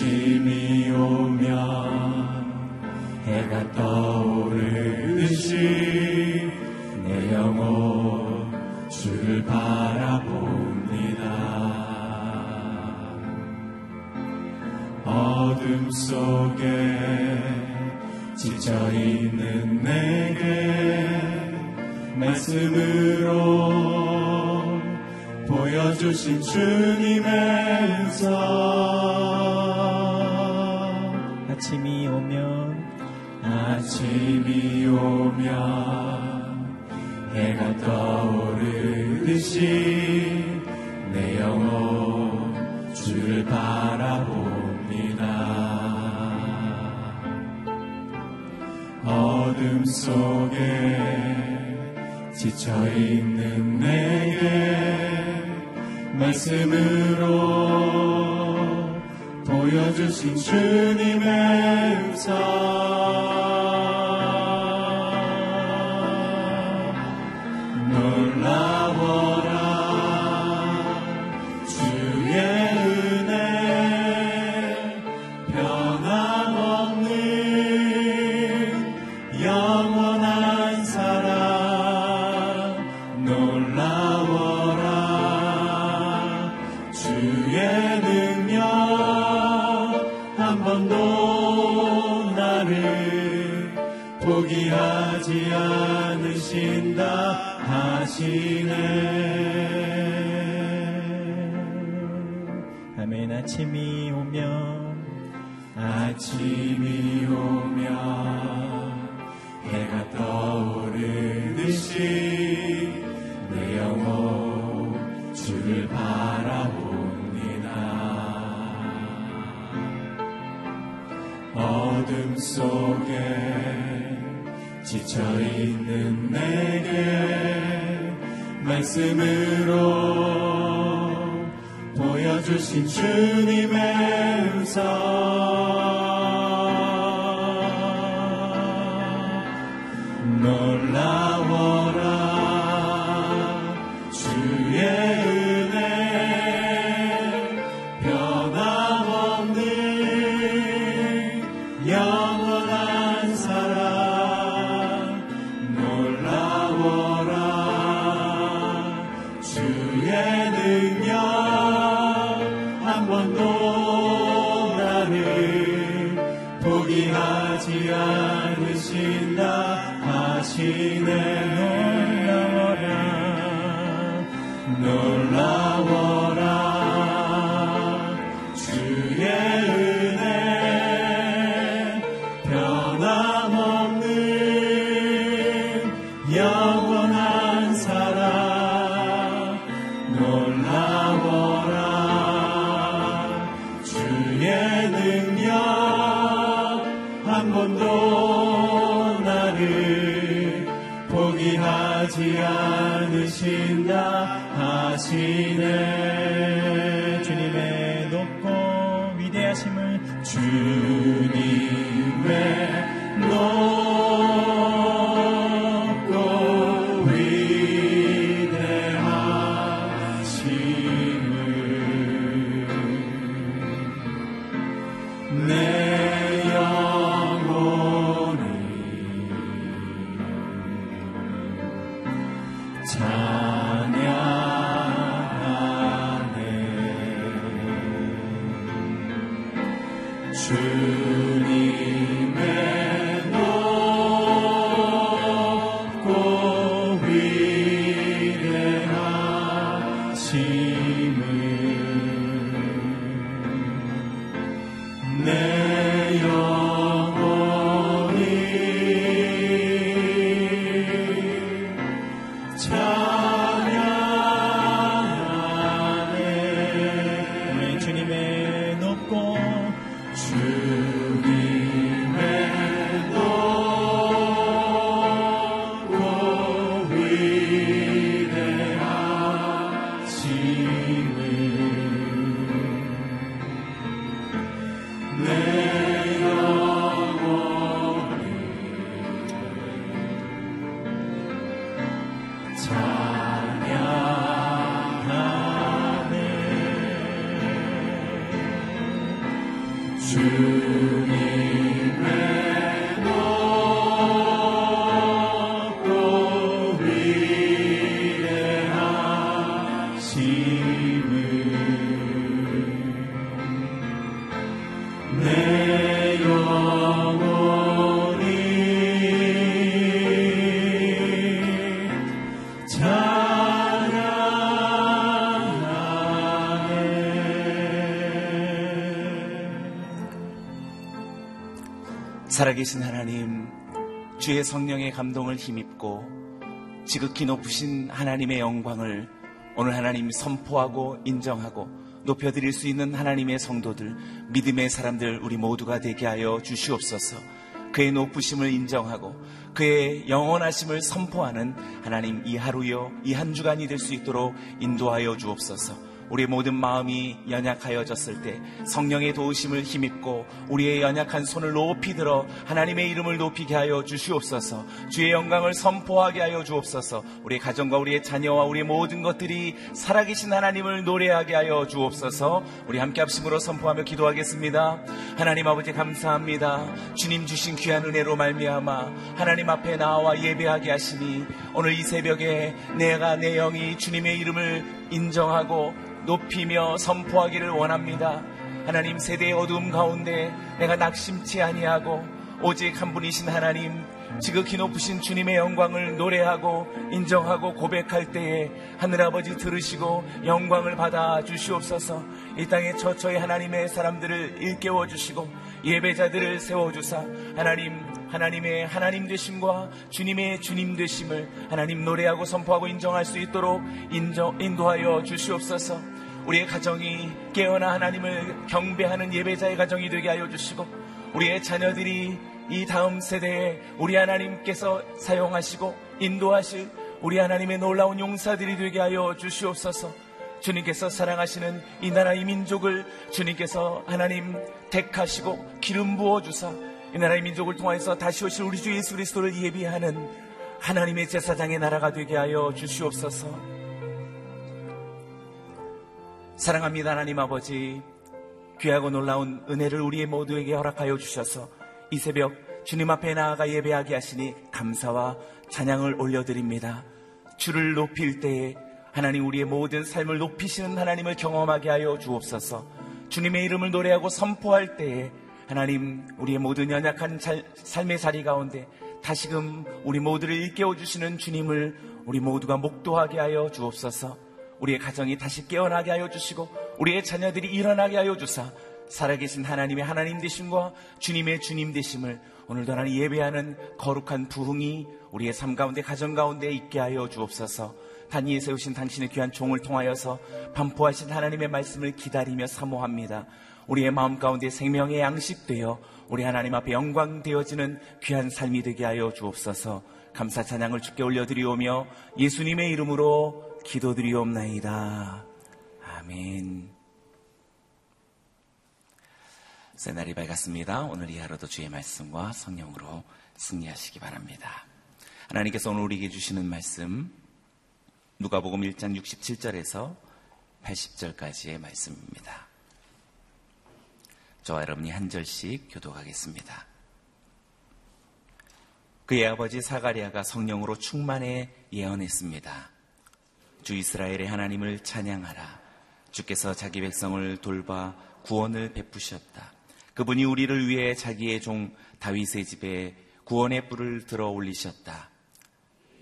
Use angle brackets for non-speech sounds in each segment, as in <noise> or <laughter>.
see. 오면 해가 떠오르듯이 내 영혼 주를 바라봅니다. 어둠 속에 지쳐있는 내게 말씀으로 보여주신 주님의 음성. 나를 포기하지 않으신다 하시네. 아멘. 아침이 오면 아침이 오면 해가 떠오르듯이 내 영혼 주를 바라보 속에 지쳐있는 내게 말씀으로 보여주신 주님의 은사 하시네 살아계신 하나님, 주의 성령의 감동을 힘입고 지극히 높으신 하나님의 영광을 오늘 하나님 선포하고 인정하고 높여드릴 수 있는 하나님의 성도들, 믿음의 사람들 우리 모두가 되게 하여 주시옵소서. 그의 높으심을 인정하고 그의 영원하심을 선포하는 하나님 이 하루요, 이한 주간이 될 수 있도록 인도하여 주옵소서. 우리의 모든 마음이 연약하여졌을 때 성령의 도우심을 힘입고 우리의 연약한 손을 높이 들어 하나님의 이름을 높이게 하여 주시옵소서. 주의 영광을 선포하게 하여 주옵소서. 우리의 가정과 우리의 자녀와 우리의 모든 것들이 살아계신 하나님을 노래하게 하여 주옵소서. 우리 함께 합심으로 선포하며 기도하겠습니다. 하나님 아버지 감사합니다. 주님 주신 귀한 은혜로 말미암아 하나님 앞에 나와 예배하게 하시니 오늘 이 새벽에 내가 내 영이 주님의 이름을 인정하고 높이며 선포하기를 원합니다. 하나님 세대의 어두움 가운데 내가 낙심치 아니하고 오직 한 분이신 하나님 지극히 높으신 주님의 영광을 노래하고 인정하고 고백할 때에 하늘아버지 들으시고 영광을 받아 주시옵소서 이 땅에 처처의 하나님의 사람들을 일깨워 주시고 예배자들을 세워 주사 하나님 하나님의 하나님 되심과 주님의 주님 되심을 하나님 노래하고 선포하고 인정할 수 있도록 인정, 인도하여 주시옵소서. 우리의 가정이 깨어나 하나님을 경배하는 예배자의 가정이 되게 하여 주시고 우리의 자녀들이 이 다음 세대에 우리 하나님께서 사용하시고 인도하실 우리 하나님의 놀라운 용사들이 되게 하여 주시옵소서 주님께서 사랑하시는 이 나라 이 민족을 주님께서 하나님 택하시고 기름 부어 주사 이 나라의 민족을 통하여서 다시 오실 우리 주 예수 그리스도를 예비하는 하나님의 제사장의 나라가 되게 하여 주시옵소서. 사랑합니다 하나님 아버지 귀하고 놀라운 은혜를 우리의 모두에게 허락하여 주셔서 이 새벽 주님 앞에 나아가 예배하게 하시니 감사와 찬양을 올려드립니다. 주를 높일 때에 하나님 우리의 모든 삶을 높이시는 하나님을 경험하게 하여 주옵소서. 주님의 이름을 노래하고 선포할 때에 하나님 우리의 모든 연약한 잘- 삶의 자리 가운데 다시금 우리 모두를 일깨워 주시는 주님을 우리 모두가 목도하게 하여 주옵소서. 우리의 가정이 다시 깨어나게 하여 주시고 우리의 자녀들이 일어나게 하여 주사 살아계신 하나님의 하나님 되심과 주님의 주님 되심을 오늘도 하나님 예배하는 거룩한 부흥이 우리의 삶 가운데 가정 가운데 있게 하여 주옵소서. 단위에 세우신 당신의 귀한 종을 통하여서 반포하신 하나님의 말씀을 기다리며 사모합니다. 우리의 마음 가운데 생명의 양식되어 우리 하나님 앞에 영광 되어지는 귀한 삶이 되게 하여 주옵소서. 감사 찬양을 주께 올려드리오며 예수님의 이름으로 기도드리옵나이다. 아멘. 새날이 밝았습니다. 오늘 이 하루도 주의 말씀과 성령으로 승리하시기 바랍니다. 하나님께서 오늘 우리에게 주시는 말씀 누가복음 1장 67절에서 80절까지의 말씀입니다. 저와 여러분이 한 절씩 교독하겠습니다. 그의 아버지 사가리아가 성령으로 충만해 예언했습니다. 주 이스라엘의 하나님을 찬양하라. 주께서 자기 백성을 돌봐 구원을 베푸셨다. 그분이 우리를 위해 자기의 종 다윗의 집에 구원의 뿔을 들어 올리셨다.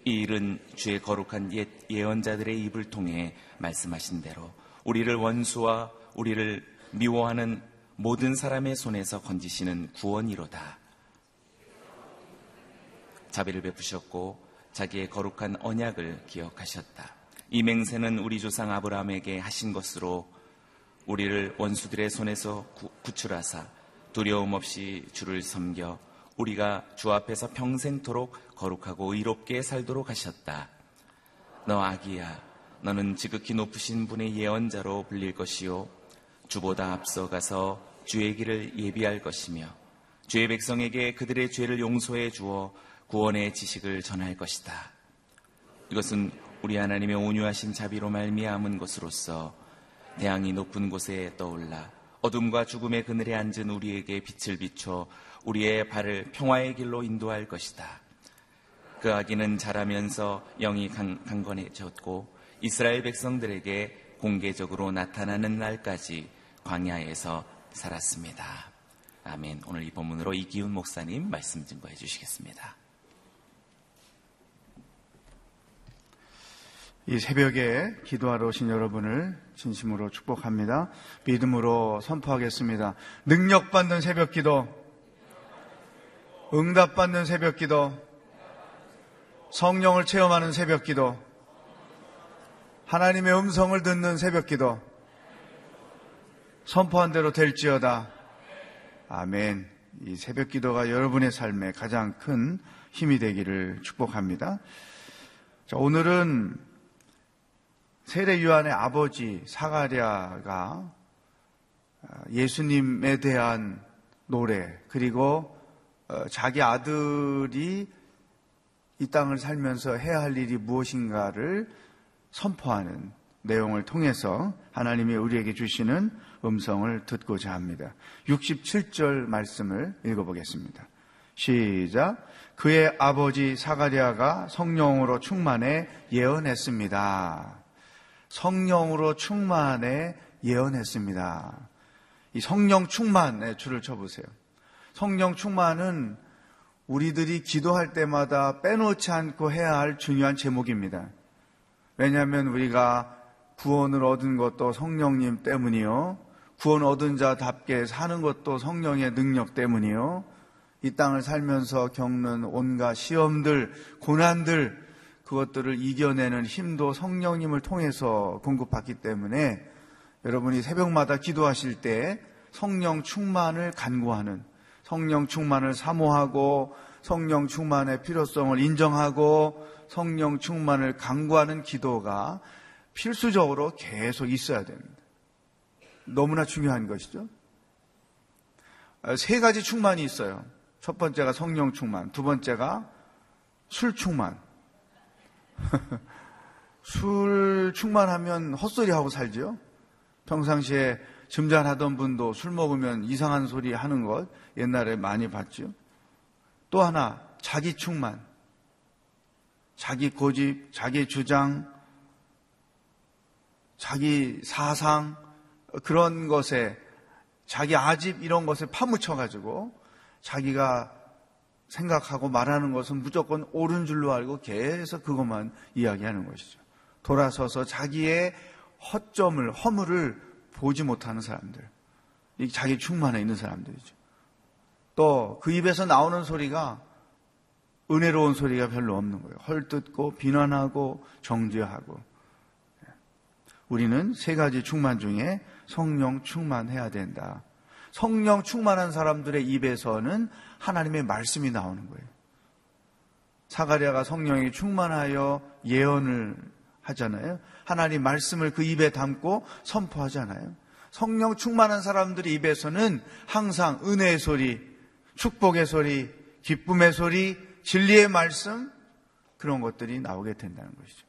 이 일은 주의 거룩한 옛 예언자들의 입을 통해 말씀하신 대로 우리를 원수와 우리를 미워하는 모든 사람의 손에서 건지시는 구원이로다. 자비를 베푸셨고 자기의 거룩한 언약을 기억하셨다. 이 맹세는 우리 조상 아브라함에게 하신 것으로 우리를 원수들의 손에서 구, 구출하사 두려움 없이 주를 섬겨 우리가 주 앞에서 평생토록 거룩하고 의롭게 살도록 하셨다. 너 아기야, 너는 지극히 높으신 분의 예언자로 불릴 것이요. 주보다 앞서가서 주의 길을 예비할 것이며 주의 백성에게 그들의 죄를 용서해 주어 구원의 지식을 전할 것이다. 이것은 우리 하나님의 온유하신 자비로 말미암은 것으로서 태양이 높은 곳에 떠올라 어둠과 죽음의 그늘에 앉은 우리에게 빛을 비춰 우리의 발을 평화의 길로 인도할 것이다. 그 아기는 자라면서 영이 강, 강건해졌고 이스라엘 백성들에게 공개적으로 나타나는 날까지 광야에서 살았습니다. 아멘. 오늘 이 본문으로 이기훈 목사님 말씀 증거해 주시겠습니다. 이 새벽에 기도하러 오신 여러분을 진심으로 축복합니다. 믿음으로 선포하겠습니다. 능력받는 새벽 기도, 응답받는 새벽 기도, 성령을 체험하는 새벽 기도, 하나님의 음성을 듣는 새벽 기도, 선포한 대로 될지어다. 아멘. 이 새벽 기도가 여러분의 삶에 가장 큰 힘이 되기를 축복합니다. 자, 오늘은 세례 요한의 아버지 사가랴가 예수님에 대한 노래 그리고 어, 자기 아들이 이 땅을 살면서 해야 할 일이 무엇인가를 선포하는 내용을 통해서 하나님이 우리에게 주시는 음성을 듣고자 합니다. 67절 말씀을 읽어보겠습니다. 시작. 그의 아버지 사가랴가 성령으로 충만해 예언했습니다. 성령으로 충만해 예언했습니다. 이 성령 충만에 줄을 쳐보세요. 성령 충만은 우리들이 기도할 때마다 빼놓지 않고 해야 할 중요한 제목입니다. 왜냐하면 우리가 구원을 얻은 것도 성령님 때문이요. 구원 얻은 자답게 사는 것도 성령의 능력 때문이요. 이 땅을 살면서 겪는 온갖 시험들, 고난들, 그것들을 이겨내는 힘도 성령님을 통해서 공급받기 때문에 여러분이 새벽마다 기도하실 때 성령 충만을 간구하는 성령 충만을 사모하고 성령 충만의 필요성을 인정하고 성령 충만을 간구하는 기도가 필수적으로 계속 있어야 됩니다. 너무나 중요한 것이죠. 세 가지 충만이 있어요. 첫 번째가 성령 충만, 두 번째가 술 충만, <laughs> 술 충만하면 헛소리하고 살죠. 평상시에 점잖하던 분도 술 먹으면 이상한 소리 하는 것 옛날에 많이 봤죠. 또 하나 자기 충만, 자기 고집, 자기 주장, 자기 사상 그런 것에 자기 아집 이런 것에 파묻혀 가지고 자기가 생각하고 말하는 것은 무조건 옳은 줄로 알고 계속 그것만 이야기하는 것이죠. 돌아서서 자기의 허점을, 허물을 보지 못하는 사람들. 자기 충만해 있는 사람들이죠. 또 그 입에서 나오는 소리가 은혜로운 소리가 별로 없는 거예요. 헐뜯고 비난하고 정죄하고. 우리는 세 가지 충만 중에 성령 충만해야 된다. 성령 충만한 사람들의 입에서는 하나님의 말씀이 나오는 거예요. 사가랴가 성령이 충만하여 예언을 하잖아요. 하나님 말씀을 그 입에 담고 선포하잖아요. 성령 충만한 사람들의 입에서는 항상 은혜의 소리, 축복의 소리, 기쁨의 소리, 진리의 말씀 그런 것들이 나오게 된다는 것이죠.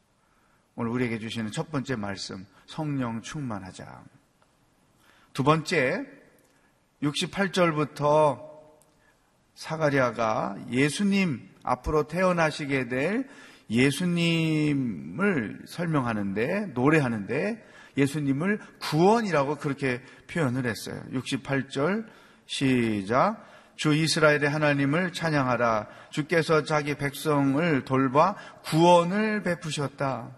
오늘 우리에게 주시는 첫 번째 말씀, 성령 충만하자. 두 번째, 68절부터 사가랴가 예수님 앞으로 태어나시게 될 예수님을 설명하는데 노래하는데 예수님을 구원이라고 그렇게 표현을 했어요. 68절 시작 주 이스라엘의 하나님을 찬양하라 주께서 자기 백성을 돌봐 구원을 베푸셨다.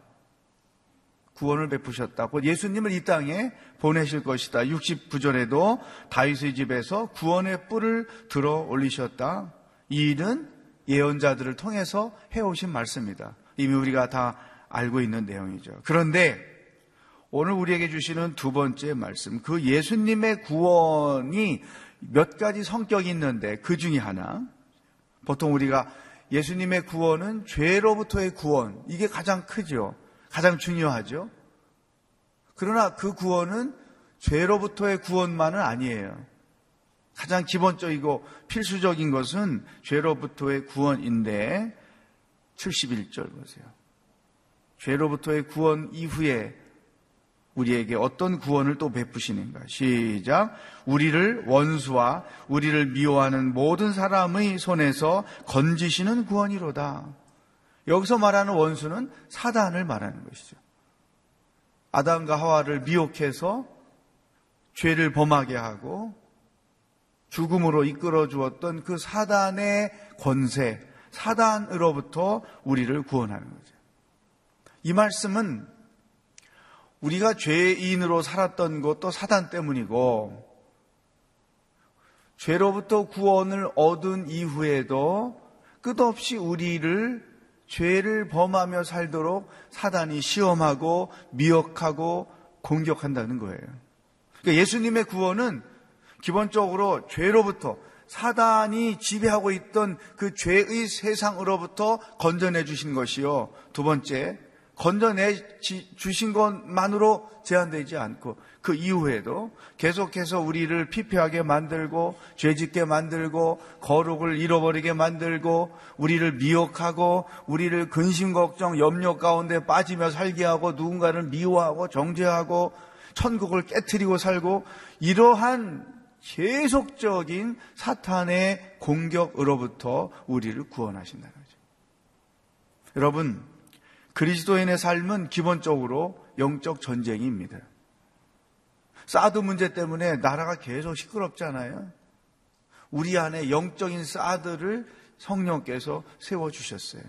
구원을 베푸셨다. 곧 예수님을 이 땅에 보내실 것이다. 69절에도 다윗의 집에서 구원의 뿔을 들어 올리셨다. 이 일은 예언자들을 통해서 해오신 말씀입니다. 이미 우리가 다 알고 있는 내용이죠. 그런데 오늘 우리에게 주시는 두 번째 말씀, 그 예수님의 구원이 몇 가지 성격이 있는데 그 중에 하나, 보통 우리가 예수님의 구원은 죄로부터의 구원, 이게 가장 크죠. 가장 중요하죠. 그러나 그 구원은 죄로부터의 구원만은 아니에요. 가장 기본적이고 필수적인 것은 죄로부터의 구원인데 71절 보세요. 죄로부터의 구원 이후에 우리에게 어떤 구원을 또 베푸시는가? 시작. 우리를 원수와 우리를 미워하는 모든 사람의 손에서 건지시는 구원이로다. 여기서 말하는 원수는 사단을 말하는 것이죠. 아담과 하와를 미혹해서 죄를 범하게 하고 죽음으로 이끌어 주었던 그 사단의 권세, 사단으로부터 우리를 구원하는 거죠. 이 말씀은 우리가 죄인으로 살았던 것도 사단 때문이고 죄로부터 구원을 얻은 이후에도 끝없이 우리를 죄를 범하며 살도록 사단이 시험하고 미혹하고 공격한다는 거예요. 그러니까 예수님의 구원은 기본적으로 죄로부터 사단이 지배하고 있던 그 죄의 세상으로부터 건져내 주신 것이요. 두 번째, 건져내 주신 것만으로 제한되지 않고 그 이후에도 계속해서 우리를 피폐하게 만들고 죄짓게 만들고 거룩을 잃어버리게 만들고 우리를 미혹하고 우리를 근심 걱정 염려 가운데 빠지며 살게 하고 누군가를 미워하고 정죄하고 천국을 깨뜨리고 살고 이러한 계속적인 사탄의 공격으로부터 우리를 구원하신다는 거죠. 여러분, 그리스도인의 삶은 기본적으로 영적 전쟁입니다. 사드 문제 때문에 나라가 계속 시끄럽잖아요. 우리 안에 영적인 사드를 성령께서 세워주셨어요.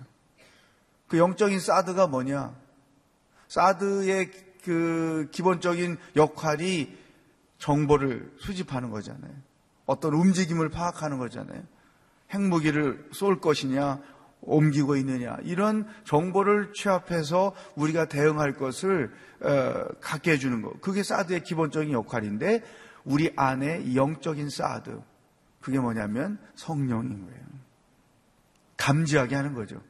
그 영적인 사드가 뭐냐? 사드의 그 기본적인 역할이 정보를 수집하는 거잖아요. 어떤 움직임을 파악하는 거잖아요. 핵무기를 쏠 것이냐, 옮기고 있느냐. 이런 정보를 취합해서 우리가 대응할 것을 어, 갖게 해주는 것 그게 사드의 기본적인 역할인데 우리 안에 영적인 사드 그게 뭐냐면 성령인 거예요. 감지하게 하는 거죠.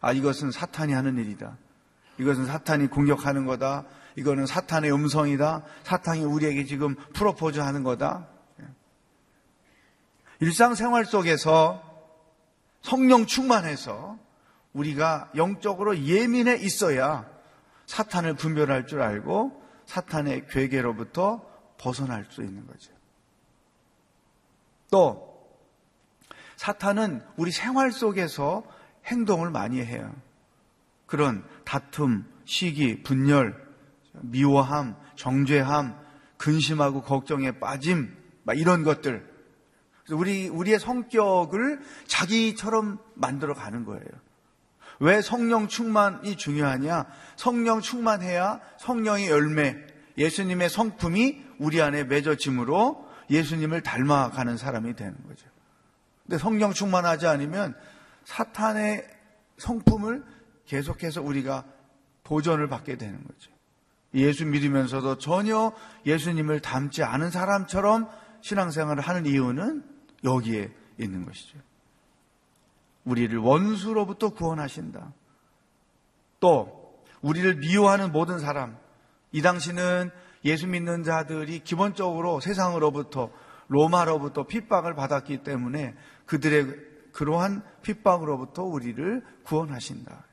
아 이것은 사탄이 하는 일이다. 이것은 사탄이 공격하는 거다. 이거는 사탄의 음성이다. 사탄이 우리에게 지금 프로포즈 하는 거다. 일상생활 속에서 성령 충만해서 우리가 영적으로 예민해 있어야 사탄을 분별할 줄 알고 사탄의 괴계로부터 벗어날 수 있는 거죠. 또 사탄은 우리 생활 속에서 행동을 많이 해요. 그런 다툼, 시기, 분열, 미워함, 정죄함, 근심하고 걱정에 빠짐, 이런 것들 우리, 우리의 성격을 자기처럼 만들어 가는 거예요. 왜 성령 충만이 중요하냐? 성령 충만해야 성령의 열매, 예수님의 성품이 우리 안에 맺어짐으로 예수님을 닮아가는 사람이 되는 거죠. 근데 성령 충만하지 않으면 사탄의 성품을 계속해서 우리가 도전을 받게 되는 거죠. 예수 믿으면서도 전혀 예수님을 닮지 않은 사람처럼 신앙생활을 하는 이유는 여기에 있는 것이죠. 우리를 원수로부터 구원하신다. 또 우리를 미워하는 모든 사람, 이 당시는 예수 믿는 자들이 기본적으로 세상으로부터 로마로부터 핍박을 받았기 때문에 그들의 그러한 핍박으로부터 우리를 구원하신다.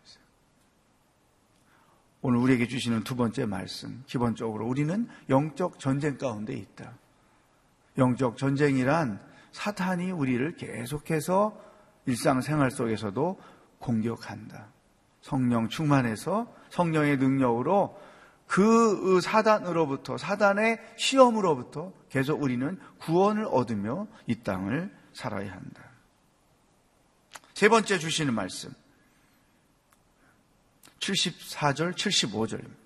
오늘 우리에게 주시는 두 번째 말씀. 기본적으로 우리는 영적 전쟁 가운데 있다. 영적 전쟁이란 사탄이 우리를 계속해서 일상생활 속에서도 공격한다. 성령 충만해서 성령의 능력으로 그 사단으로부터 사단의 시험으로부터 계속 우리는 구원을 얻으며 이 땅을 살아야 한다. 세 번째 주시는 말씀. 74절, 75절입니다.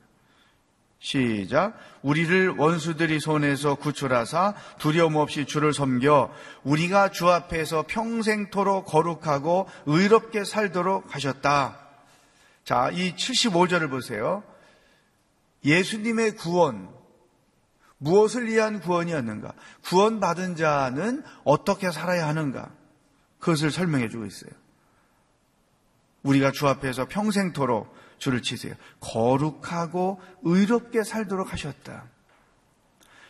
시작. 우리를 원수들이 손에서 구출하사 두려움 없이 주를 섬겨 우리가 주 앞에서 평생토록 거룩하고 의롭게 살도록 하셨다. 자, 이 75절을 보세요. 예수님의 구원, 무엇을 위한 구원이었는가? 구원받은 자는 어떻게 살아야 하는가? 그것을 설명해 주고 있어요. 우리가 주 앞에서 평생토록 줄을 치세요. 거룩하고 의롭게 살도록 하셨다.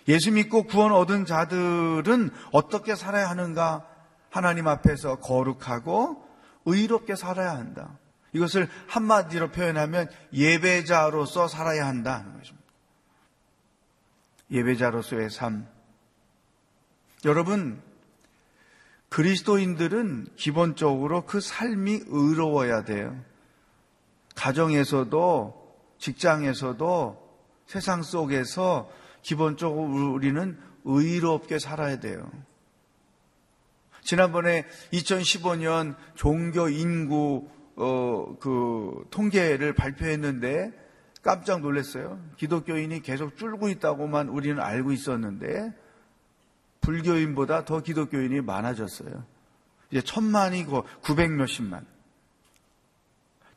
예수 믿고 구원 얻은 자들은 어떻게 살아야 하는가? 하나님 앞에서 거룩하고 의롭게 살아야 한다. 이것을 한마디로 표현하면 예배자로서 살아야 한다는 것입니다. 예배자로서의 삶. 여러분, 그리스도인들은 기본적으로 그 삶이 의로워야 돼요. 가정에서도, 직장에서도, 세상 속에서 기본적으로 우리는 의롭게 살아야 돼요. 지난번에 2015년 종교 인구 어, 그 통계를 발표했는데 깜짝 놀랐어요. 기독교인이 계속 줄고 있다고만 우리는 알고 있었는데 불교인보다 더 기독교인이 많아졌어요. 이제 천만이고 900 몇십만.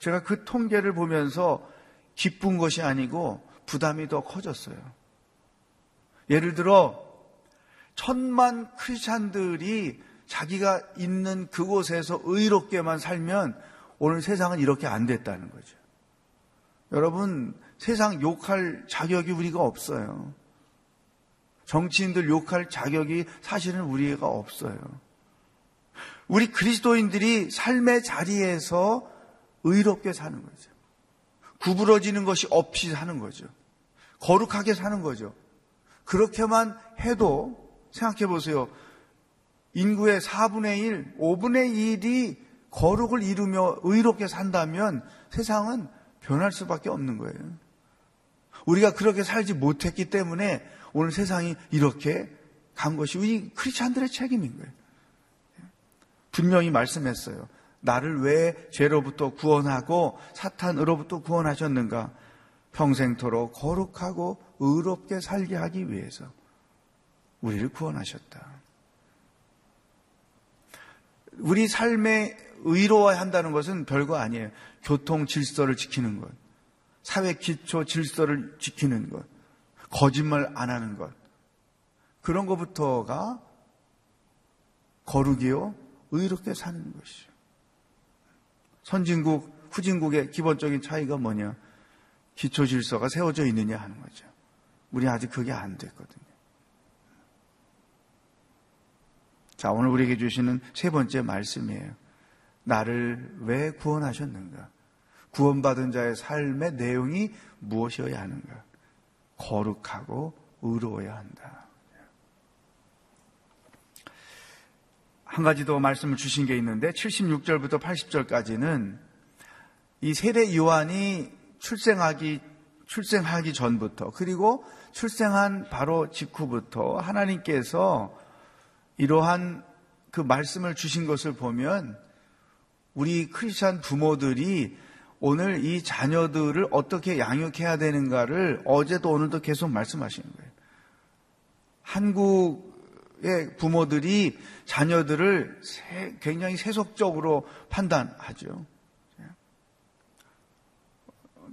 제가 그 통계를 보면서 기쁜 것이 아니고 부담이 더 커졌어요. 예를 들어 천만 크리스찬들이 자기가 있는 그곳에서 의롭게만 살면 오늘 세상은 이렇게 안 됐다는 거죠. 여러분, 세상 욕할 자격이 우리가 없어요. 정치인들 욕할 자격이 사실은 우리가 없어요. 우리 그리스도인들이 삶의 자리에서 의롭게 사는 거죠. 구부러지는 것이 없이 사는 거죠. 거룩하게 사는 거죠. 그렇게만 해도 생각해 보세요. 인구의 4분의 1, 5분의 1이 거룩을 이루며 의롭게 산다면 세상은 변할 수밖에 없는 거예요. 우리가 그렇게 살지 못했기 때문에 오늘 세상이 이렇게 간 것이 우리 크리스찬들의 책임인 거예요. 분명히 말씀했어요. 나를 왜 죄로부터 구원하고 사탄으로부터 구원하셨는가? 평생토록 거룩하고 의롭게 살게 하기 위해서 우리를 구원하셨다. 우리 삶에 의로워야 한다는 것은 별거 아니에요. 교통 질서를 지키는 것, 사회 기초 질서를 지키는 것, 거짓말 안 하는 것. 그런 것부터가 거룩이요, 의롭게 사는 것이죠. 선진국, 후진국의 기본적인 차이가 뭐냐? 기초 질서가 세워져 있느냐 하는 거죠. 우리 아직 그게 안 됐거든요. 자, 오늘 우리에게 주시는 세 번째 말씀이에요. 나를 왜 구원하셨는가? 구원받은 자의 삶의 내용이 무엇이어야 하는가? 거룩하고 의로워야 한다. 한 가지 더 말씀을 주신 게 있는데 76절부터 80절까지는 이 세례 요한이 출생하기 출생하기 전부터 그리고 출생한 바로 직후부터 하나님께서 이러한 그 말씀을 주신 것을 보면 우리 크리스찬 부모들이 오늘 이 자녀들을 어떻게 양육해야 되는가를 어제도 오늘도 계속 말씀하시는 거예요. 한국의 부모들이 자녀들을 굉장히 세속적으로 판단하죠.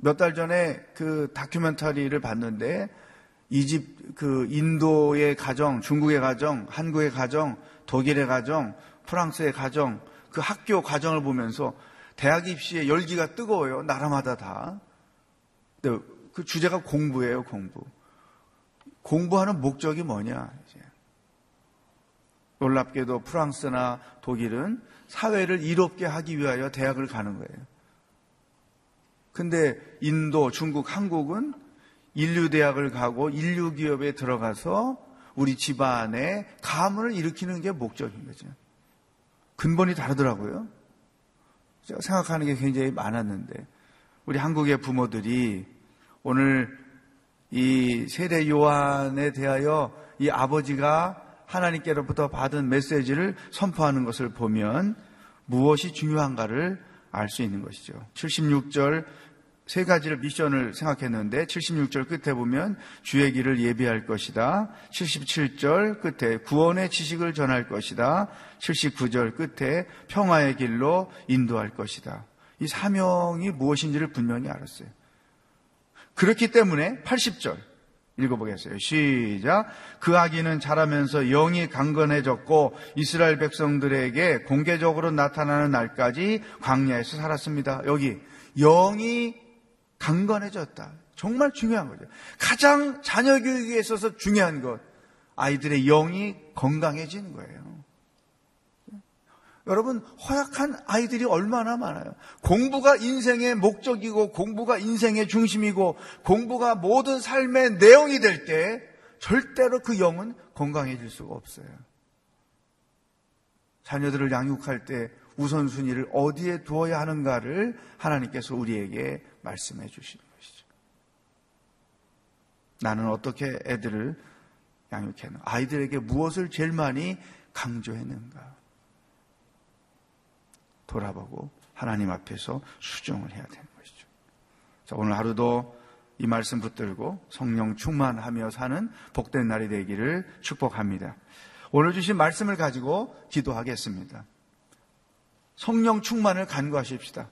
몇 달 전에 그 다큐멘터리를 봤는데 이집 그 인도의 가정, 중국의 가정, 한국의 가정, 독일의 가정, 프랑스의 가정, 그 학교 과정을 보면서 대학 입시에 열기가 뜨거워요. 나라마다 다. 그 주제가 공부예요, 공부. 공부하는 목적이 뭐냐. 놀랍게도 프랑스나 독일은 사회를 이롭게 하기 위하여 대학을 가는 거예요. 근데 인도, 중국, 한국은 인류대학을 가고 인류기업에 들어가서 우리 집안에 가문을 일으키는 게 목적인 거죠. 근본이 다르더라고요. 제가 생각하는 게 굉장히 많았는데, 우리 한국의 부모들이 오늘 이 세례 요한에 대하여 이 아버지가 하나님께로부터 받은 메시지를 선포하는 것을 보면 무엇이 중요한가를 알 수 있는 것이죠. 76절 세 가지를 미션을 생각했는데 76절 끝에 보면 주의 길을 예비할 것이다. 77절 끝에 구원의 지식을 전할 것이다. 79절 끝에 평화의 길로 인도할 것이다. 이 사명이 무엇인지를 분명히 알았어요. 그렇기 때문에 80절 읽어보겠어요. 시작. 그 아기는 자라면서 영이 강건해졌고 이스라엘 백성들에게 공개적으로 나타나는 날까지 광야에서 살았습니다. 여기 영이 강건해졌다. 정말 중요한 거죠. 가장 자녀 교육에 있어서 중요한 것. 아이들의 영이 건강해지는 거예요. 여러분, 허약한 아이들이 얼마나 많아요. 공부가 인생의 목적이고, 공부가 인생의 중심이고, 공부가 모든 삶의 내용이 될 때, 절대로 그 영은 건강해질 수가 없어요. 자녀들을 양육할 때 우선순위를 어디에 두어야 하는가를 하나님께서 우리에게 말씀해 주시는 것이죠. 나는 어떻게 애들을 양육했는가? 아이들에게 무엇을 제일 많이 강조했는가? 돌아보고 하나님 앞에서 수정을 해야 되는 것이죠. 자, 오늘 하루도 이 말씀 붙들고 성령 충만하며 사는 복된 날이 되기를 축복합니다. 오늘 주신 말씀을 가지고 기도하겠습니다. 성령 충만을 간구하십시다.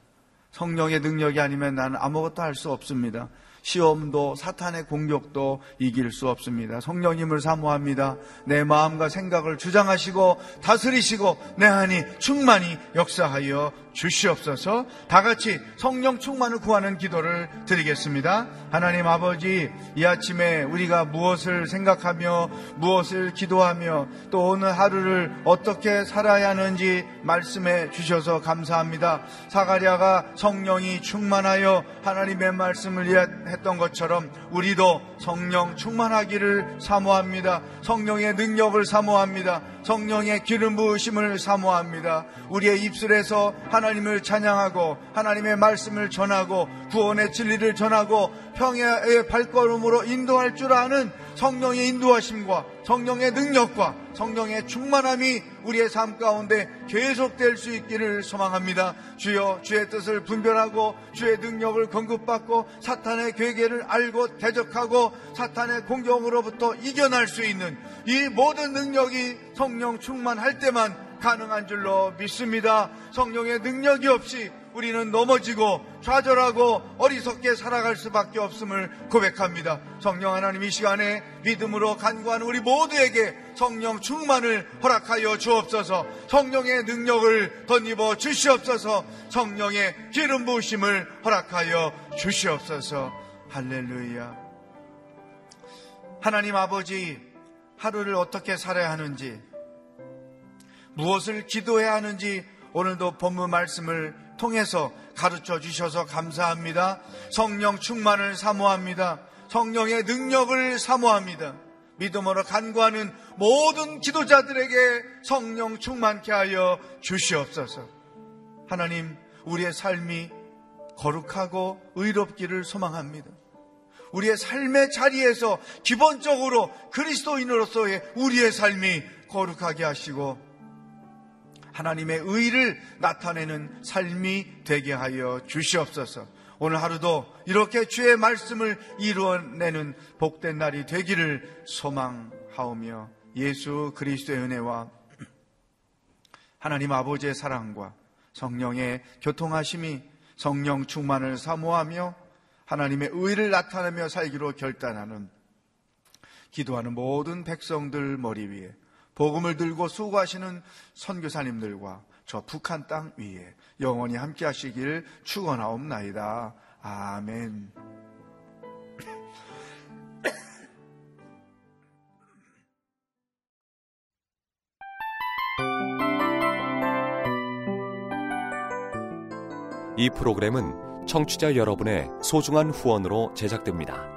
성령의 능력이 아니면 나는 아무것도 할 수 없습니다. 시험도 사탄의 공격도 이길 수 없습니다. 성령님을 사모합니다. 내 마음과 생각을 주장하시고 다스리시고 내 안이 충만히 역사하여 주시옵소서 다 같이 성령 충만을 구하는 기도를 드리겠습니다. 하나님 아버지, 이 아침에 우리가 무엇을 생각하며 무엇을 기도하며 또 오늘 하루를 어떻게 살아야 하는지 말씀해 주셔서 감사합니다. 사가랴가 성령이 충만하여 하나님의 말씀을 했던 것처럼 우리도 성령 충만하기를 사모합니다. 성령의 능력을 사모합니다. 성령의 기름 부으심을 사모합니다. 우리의 입술에서 하나님을 찬양하고 하나님의 말씀을 전하고 구원의 진리를 전하고 평야의 발걸음으로 인도할 줄 아는 성령의 인도하심과 성령의 능력과 성령의 충만함이 우리의 삶 가운데 계속될 수 있기를 소망합니다. 주여 주의 뜻을 분별하고 주의 능력을 공급받고 사탄의 괴계를 알고 대적하고 사탄의 공격으로부터 이겨날 수 있는 이 모든 능력이 성령 충만할 때만 가능한 줄로 믿습니다. 성령의 능력이 없이 우리는 넘어지고 좌절하고 어리석게 살아갈 수밖에 없음을 고백합니다. 성령 하나님 이 시간에 믿음으로 간구하는 우리 모두에게 성령 충만을 허락하여 주옵소서 성령의 능력을 덧입어 주시옵소서 성령의 기름 부으심을 허락하여 주시옵소서 할렐루야 하나님 아버지 하루를 어떻게 살아야 하는지 무엇을 기도해야 하는지 오늘도 본문 말씀을 통해서 가르쳐 주셔서 감사합니다. 성령 충만을 사모합니다. 성령의 능력을 사모합니다. 믿음으로 간구하는 모든 기도자들에게 성령 충만케 하여 주시옵소서. 하나님, 우리의 삶이 거룩하고 의롭기를 소망합니다. 우리의 삶의 자리에서 기본적으로 그리스도인으로서의 우리의 삶이 거룩하게 하시고 하나님의 의를 나타내는 삶이 되게 하여 주시옵소서. 오늘 하루도 이렇게 주의 말씀을 이루어내는 복된 날이 되기를 소망하오며 예수 그리스도의 은혜와 하나님 아버지의 사랑과 성령의 교통하심이 성령 충만을 사모하며 하나님의 의를 나타내며 살기로 결단하는 기도하는 모든 백성들 머리 위에 복음을 들고 수고하시는 선교사님들과 저 북한 땅 위에 영원히 함께 하시길 축원하옵나이다. 아멘. 이 프로그램은 청취자 여러분의 소중한 후원으로 제작됩니다.